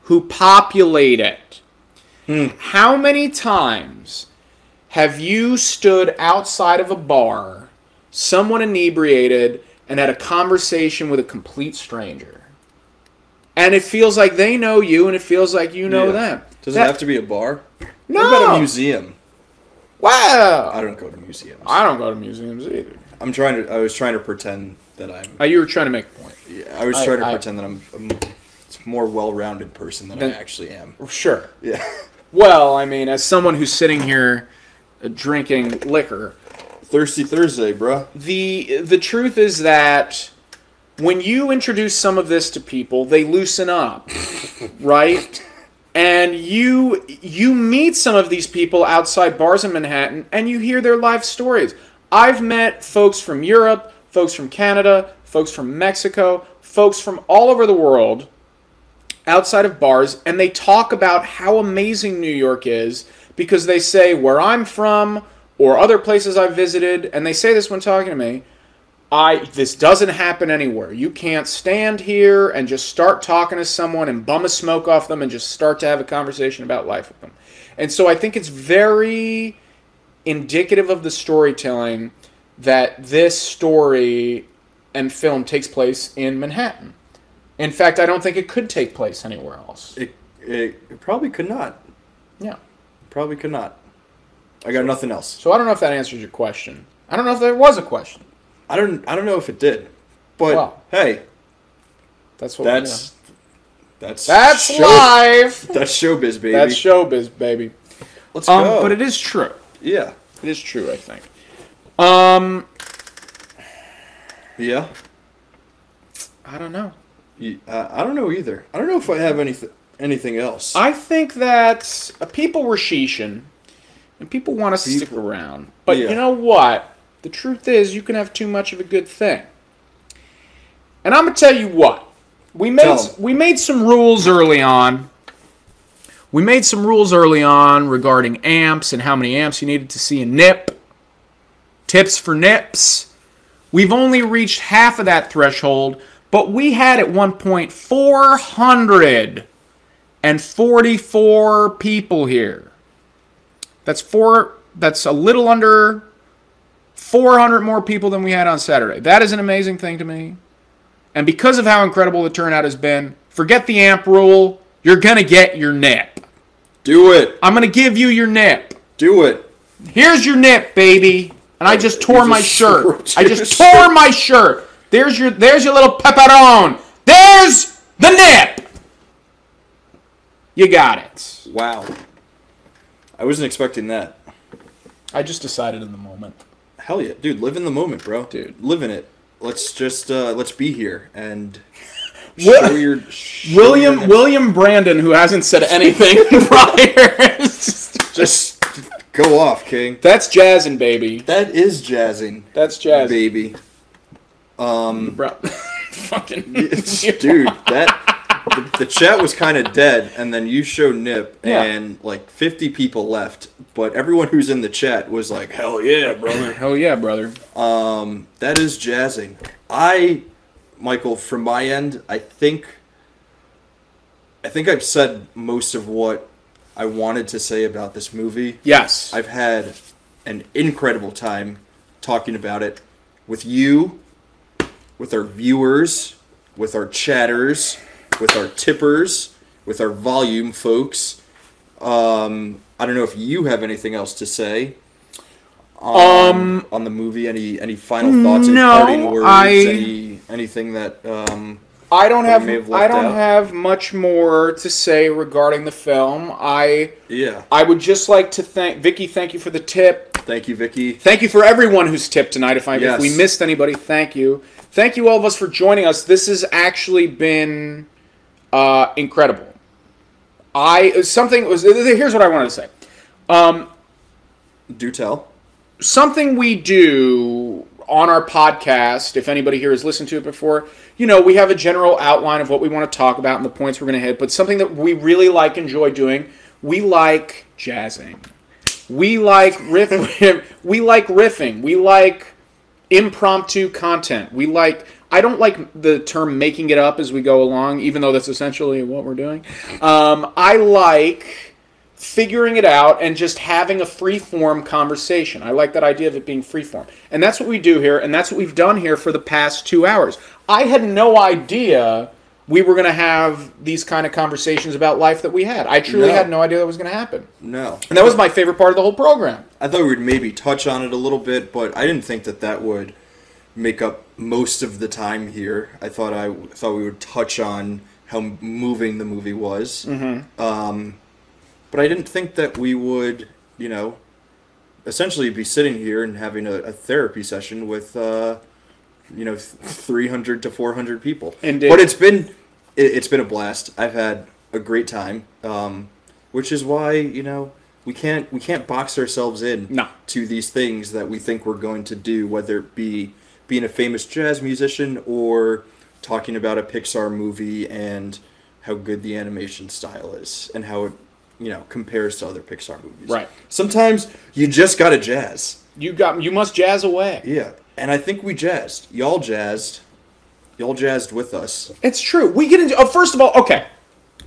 who populate it. How many times have you stood outside of a bar, someone inebriated, and had a conversation with a complete stranger? And it feels like they know you, and it feels like you know Yeah. them. Does That- it have to be a bar? No. What about a museum? Wow. I don't go to museums. I don't go to museums either. I'm trying to. I was trying to pretend that I'm. Uh, you were trying to make a point. Yeah, I was I- trying to I- pretend that I'm a more well-rounded person than Then- I actually am. Sure. Yeah. Well, I mean, as someone who's sitting here uh, drinking liquor, Thirsty Thursday, bruh. the the truth is that when you introduce some of this to people, they loosen up, right? And you you meet some of these people outside bars in Manhattan, and you hear their life stories. I've met folks from Europe, folks from Canada, folks from Mexico, folks from all over the world outside of bars and they talk about how amazing New York is because they say where I'm from or other places I've visited and they say this when talking to me I this doesn't happen anywhere. You can't stand here and just start talking to someone and bum a smoke off them and just start to have a conversation about life with them. And so I think it's very indicative of the storytelling that this story and film takes place in Manhattan. In fact, I don't think it could take place anywhere else. It, it, it probably could not. Yeah. Probably could not. I got nothing else. So I don't know if that answers your question. I don't know if there was a question. I don't. I don't know if it did, but Well, hey, That's what that's we're that's that's show, live. That's showbiz, baby. That's showbiz, baby. Let's Um, go. but it is true. yeah, It is true. I think. Um, yeah. I don't know. Uh, I don't know either. I don't know if I have anything anything else. I think that uh, people were sheeshing, and people want us to stick around. But Yeah. you know what? The truth is, you can have too much of a good thing. And I'm gonna tell you what. We made we made some rules early on. We made some rules early on regarding amps and how many amps you needed to see a nip. Tips for nips. We've only reached half of that threshold, but we had at one point 444 people here. That's four that's a little under 400 more people than we had on Saturday. That is an amazing thing to me. And because of how incredible the turnout has been, forget the amp rule. You're going to get your nip. Do it. I'm going to give you your nip. Do it. Here's your nip, baby. And I just tore my shirt. I just tore my shirt. There's your there's your little pepperone. There's the nip. You got it. Wow. I wasn't expecting that. I just decided in the moment. Hell yeah, dude! Live in the moment, bro. Dude. live in it. Let's just uh, let's be here and your William William Brandon, who hasn't said anything prior, is just- Just go off, King. that's jazzing, baby. That is jazzing, That's jazzing, baby. Um, bro. Fucking dude, that the, the chat was kind of dead, and then you show Nip, Yeah. and like fifty people left, but everyone who's in the chat was like, "Hell yeah, brother." Hell yeah, brother. Um, that is jazzing. I, Michael, from my end, I think, I think I've said most of what I wanted to say about this movie. Yes. I've had an incredible time talking about it with you, with our viewers, with our chatters, with our tippers, with our volume folks. Um, I don't know if you have anything else to say. On, on the movie, any any final thoughts, any Um, no, parting words, I- any anything that um, I don't have, have I don't out. have much more to say regarding the film. I yeah. I would just like to thank Vicky. Thank you for the tip. Thank you, Vicky. Thank you for everyone who's tipped tonight. If I if we missed anybody, thank you. Thank you all of us for joining us. This has actually been uh, incredible. I something was here's what I wanted to say. Do tell. something we do on our podcast, if anybody here has listened to it before, you know, we have a general outline of what we want to talk about and the points we're going to hit, but something that we really like, enjoy doing, we like jazzing. We like riff we like riffing. We like impromptu content. We like I don't like the term making it up as we go along, even though that's essentially what we're doing. Um, I like figuring it out and just having a free form conversation. I like that idea of it being free form. And that's what we do here, and that's what we've done here for the past two hours. I had no idea we were going to have these kind of conversations about life that we had. I truly No. had no idea that was going to happen. No. And that was my favorite part of the whole program. I thought we would maybe touch on it a little bit, but I didn't think that that would make up most of the time here. I thought I thought we would touch on how moving the movie was. Mm-hmm. Um, but I didn't think that we would, you know, essentially be sitting here and having a, a therapy session with, uh, you know, three hundred to four hundred people. Indeed. But it's been it, it's been a blast. I've had a great time, um, which is why you know we can't we can't box ourselves in No. to these things that we think we're going to do, whether it be being a famous jazz musician or talking about a Pixar movie and how good the animation style is and how it you know compares to other Pixar movies. Right. Sometimes you just gotta jazz. You got you must jazz away. Yeah. And I think we jazzed. Y'all jazzed. Y'all jazzed with us. It's true. We get into. Oh, first of all, okay.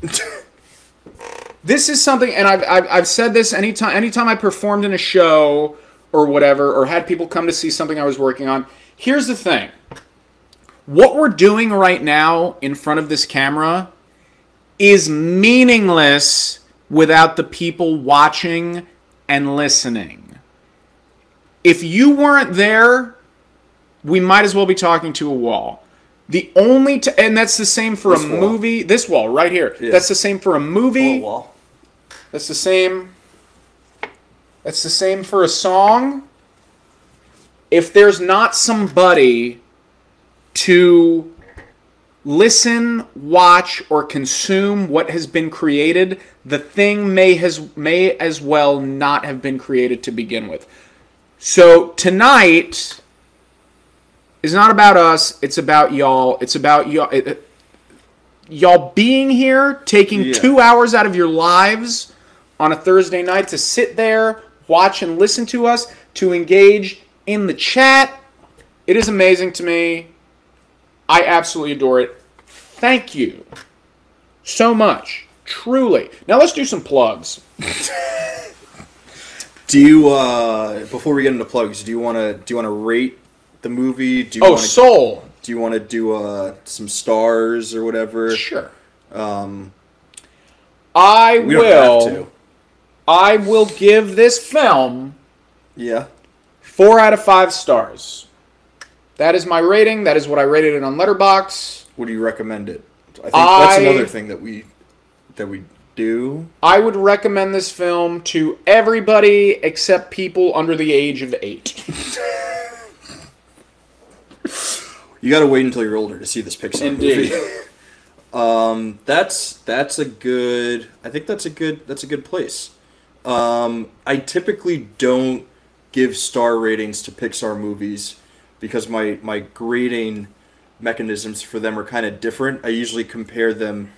this is something, and I've, I've I've said this anytime anytime I performed in a show or whatever, or had people come to see something I was working on. Here's the thing. What we're doing right now in front of this camera is meaningless without the people watching and listening. If you weren't there, we might as well be talking to a wall. The only t- and that's the same for This a wall. movie. This wall right here. Yeah. That's the same for a movie. wall. That's the same. That's the same for a song. If there's not somebody to listen, watch, or consume what has been created, the thing may has may as well not have been created to begin with. So tonight is not about us. It's about y'all. It's about y'all. it- y'all being here, taking Yeah. two hours out of your lives on a Thursday night to sit there, watch and listen to us, to engage in the chat. It is amazing to me. I absolutely adore it. Thank you so much. Truly. Now let's do some plugs. Do you uh before we get into plugs, do you wanna do you wanna rate the movie? Do you Oh, wanna Soul. do you wanna do uh some stars or whatever? Sure. Um I will. I will give this film Yeah. four out of five stars. That is my rating. That is what I rated it on Letterboxd. Would you recommend it? I think that's I- another thing that we that we do. I would recommend this film to everybody except people under the age of eight. You gotta wait until you're older to see this Pixar Indeed. movie. um, that's that's a good. I think that's a good. That's a good place. Um, I typically don't give star ratings to Pixar movies because my my grading mechanisms for them are kind of different. I usually compare them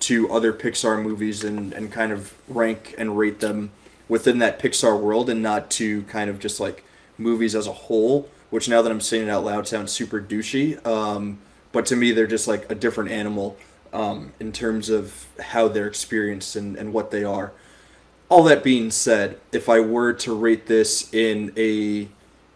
to other Pixar movies and, and kind of rank and rate them within that Pixar world and not to kind of just like movies as a whole, which now that I'm saying it out loud sounds super douchey. Um, but to me, they're just like a different animal um, in terms of how they're experienced and, and what they are. All that being said, if I were to rate this in a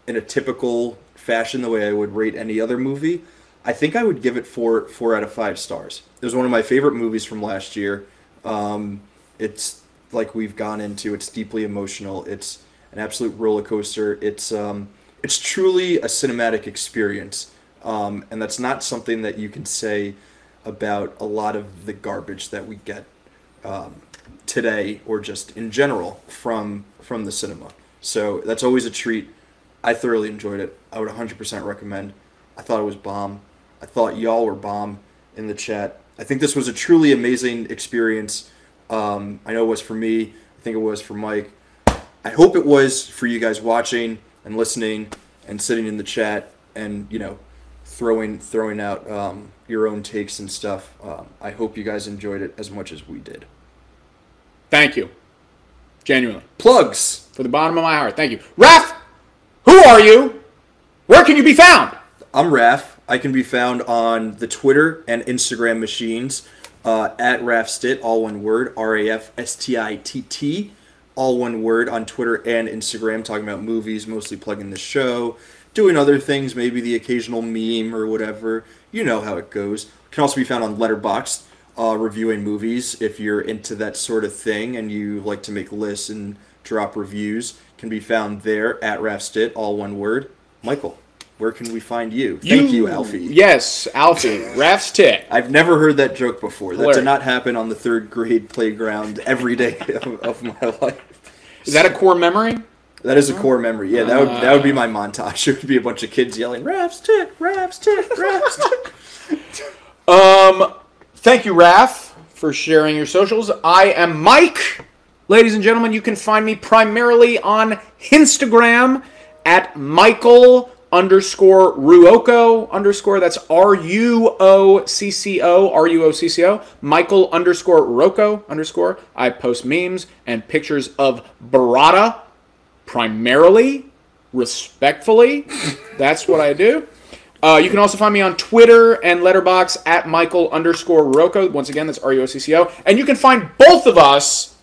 in a typical fashion, the way I would rate any other movie, I think I would give it four four out of five stars. It was one of my favorite movies from last year. Um, it's like we've gone into. It's deeply emotional. It's an absolute roller coaster. It's um, it's truly a cinematic experience, um, and that's not something that you can say about a lot of the garbage that we get um, today or just in general from from the cinema. So that's always a treat. I thoroughly enjoyed it. I would 100% recommend. I thought it was bomb. I thought y'all were bomb in the chat. I think this was a truly amazing experience. Um, I know it was for me. I think it was for Mike. I hope it was for you guys watching and listening and sitting in the chat and you know throwing throwing out um, your own takes and stuff. Um, I hope you guys enjoyed it as much as we did. Thank you. Genuinely. Plugs. For the bottom of my heart. Thank you. Raph, who are you? Where can you be found? I'm Raph. I can be found on the Twitter and Instagram machines uh, at Rafstitt, all one word, R A F S T I T T, all one word on Twitter and Instagram, talking about movies, mostly plugging the show, doing other things, maybe the occasional meme or whatever. You know how it goes. Can also be found on Letterboxd, uh, reviewing movies. If you're into that sort of thing and you like to make lists and drop reviews, can be found there at Rafstitt, all one word. Michael, where can we find you? Thank you, Alfie. Yes, Alfie. Raph's Tit. I've never heard that joke before. That Hilarious. did not happen on the third grade playground every day of, of my life. Is that a core memory? That is a core memory. Yeah, that would that would be my montage. It would be a bunch of kids yelling, "Raps tit, raps tit, raps tit." Um, thank you, Raph, for sharing your socials. I am Mike. Ladies and gentlemen, you can find me primarily on Instagram at Michael underscore Ruocco underscore. That's R U O C C O R U O C C O. Michael underscore Ruocco underscore. I post memes and pictures of Barada primarily, respectfully. That's what I do. Uh, you can also find me on Twitter and Letterboxd at Michael underscore Ruocco. Once again, that's R U O C C O. And you can find both of us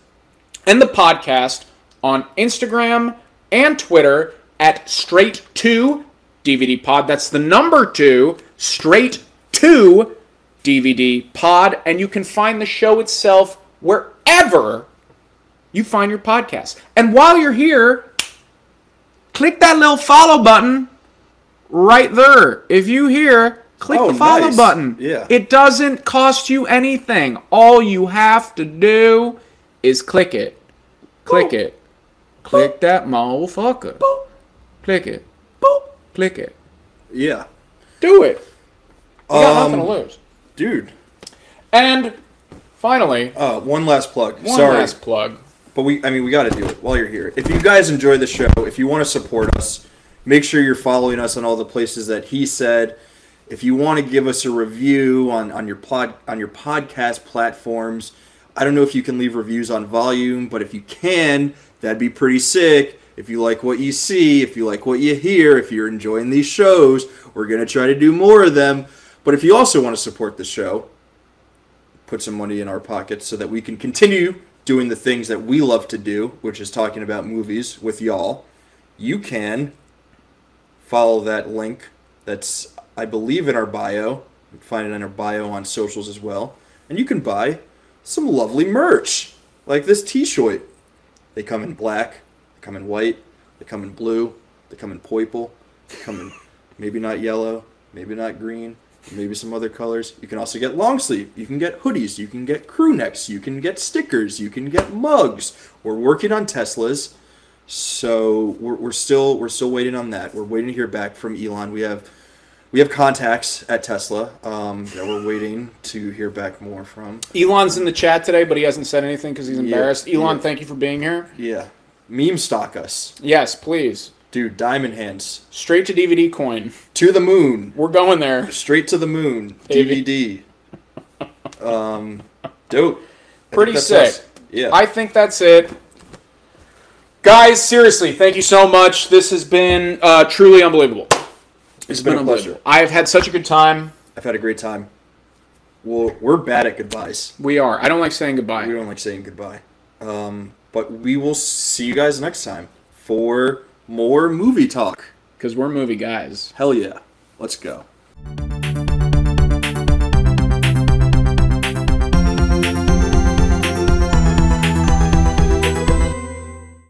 and the podcast on Instagram and Twitter at straight to DVD pod. That's the number two, straight to DVD pod. And you can find the show itself wherever you find your podcast. And while you're here, click that little follow button right there. If you hear, click Oh, the follow nice. button. Yeah. It doesn't cost you anything. All you have to do is click it. Click Boop. it. Click that motherfucker. Click it. Click it. Yeah, Do it. You got Um, nothing to lose. dude. And finally, Uh, one last plug. one Sorry, last plug. but we I mean we got to do it while you're here. If you guys enjoy the show, if you want to support us, make sure you're following us on all the places that he said. If you want to give us a review on on your pod on your podcast platforms, I don't know if you can leave reviews on volume, but if you can, that'd be pretty sick. If you like what you see, if you like what you hear, if you're enjoying these shows, we're going to try to do more of them. But if you also want to support the show, put some money in our pockets so that we can continue doing the things that we love to do, which is talking about movies with y'all, you can follow that link that's, I believe, in our bio. You can find it in our bio on socials as well. And you can buy some lovely merch, like this t shirt. They come in black, they come in white, they come in blue, they come in purple, they come in maybe not yellow, maybe not green, maybe some other colors. You can also get long sleeve. You can get hoodies. You can get crew necks. You can get stickers. You can get mugs. We're working on Teslas, so we're, we're still we're still waiting on that. We're waiting to hear back from Elon. We have we have contacts at Tesla um, that we're waiting to hear back more from. Elon's in the chat today, but he hasn't said anything because he's embarrassed. Elon, yeah. thank you for being here. Yeah, meme stock us, Yes, please. dude. Diamond hands Straight to DVD coin. to the moon. We're going there. Straight to the moon. Baby. DVD. um, dope. I Pretty sick. us. Yeah. I think that's it. Guys, seriously, thank you so much. This has been uh, truly unbelievable. It's been a pleasure. I have had such a good time. I've had a great time. Well, we're bad at goodbyes. We are. I don't like saying goodbye. We don't like saying goodbye. Um, but we will see you guys next time for more movie talk. Because we're movie guys. Hell yeah. Let's go.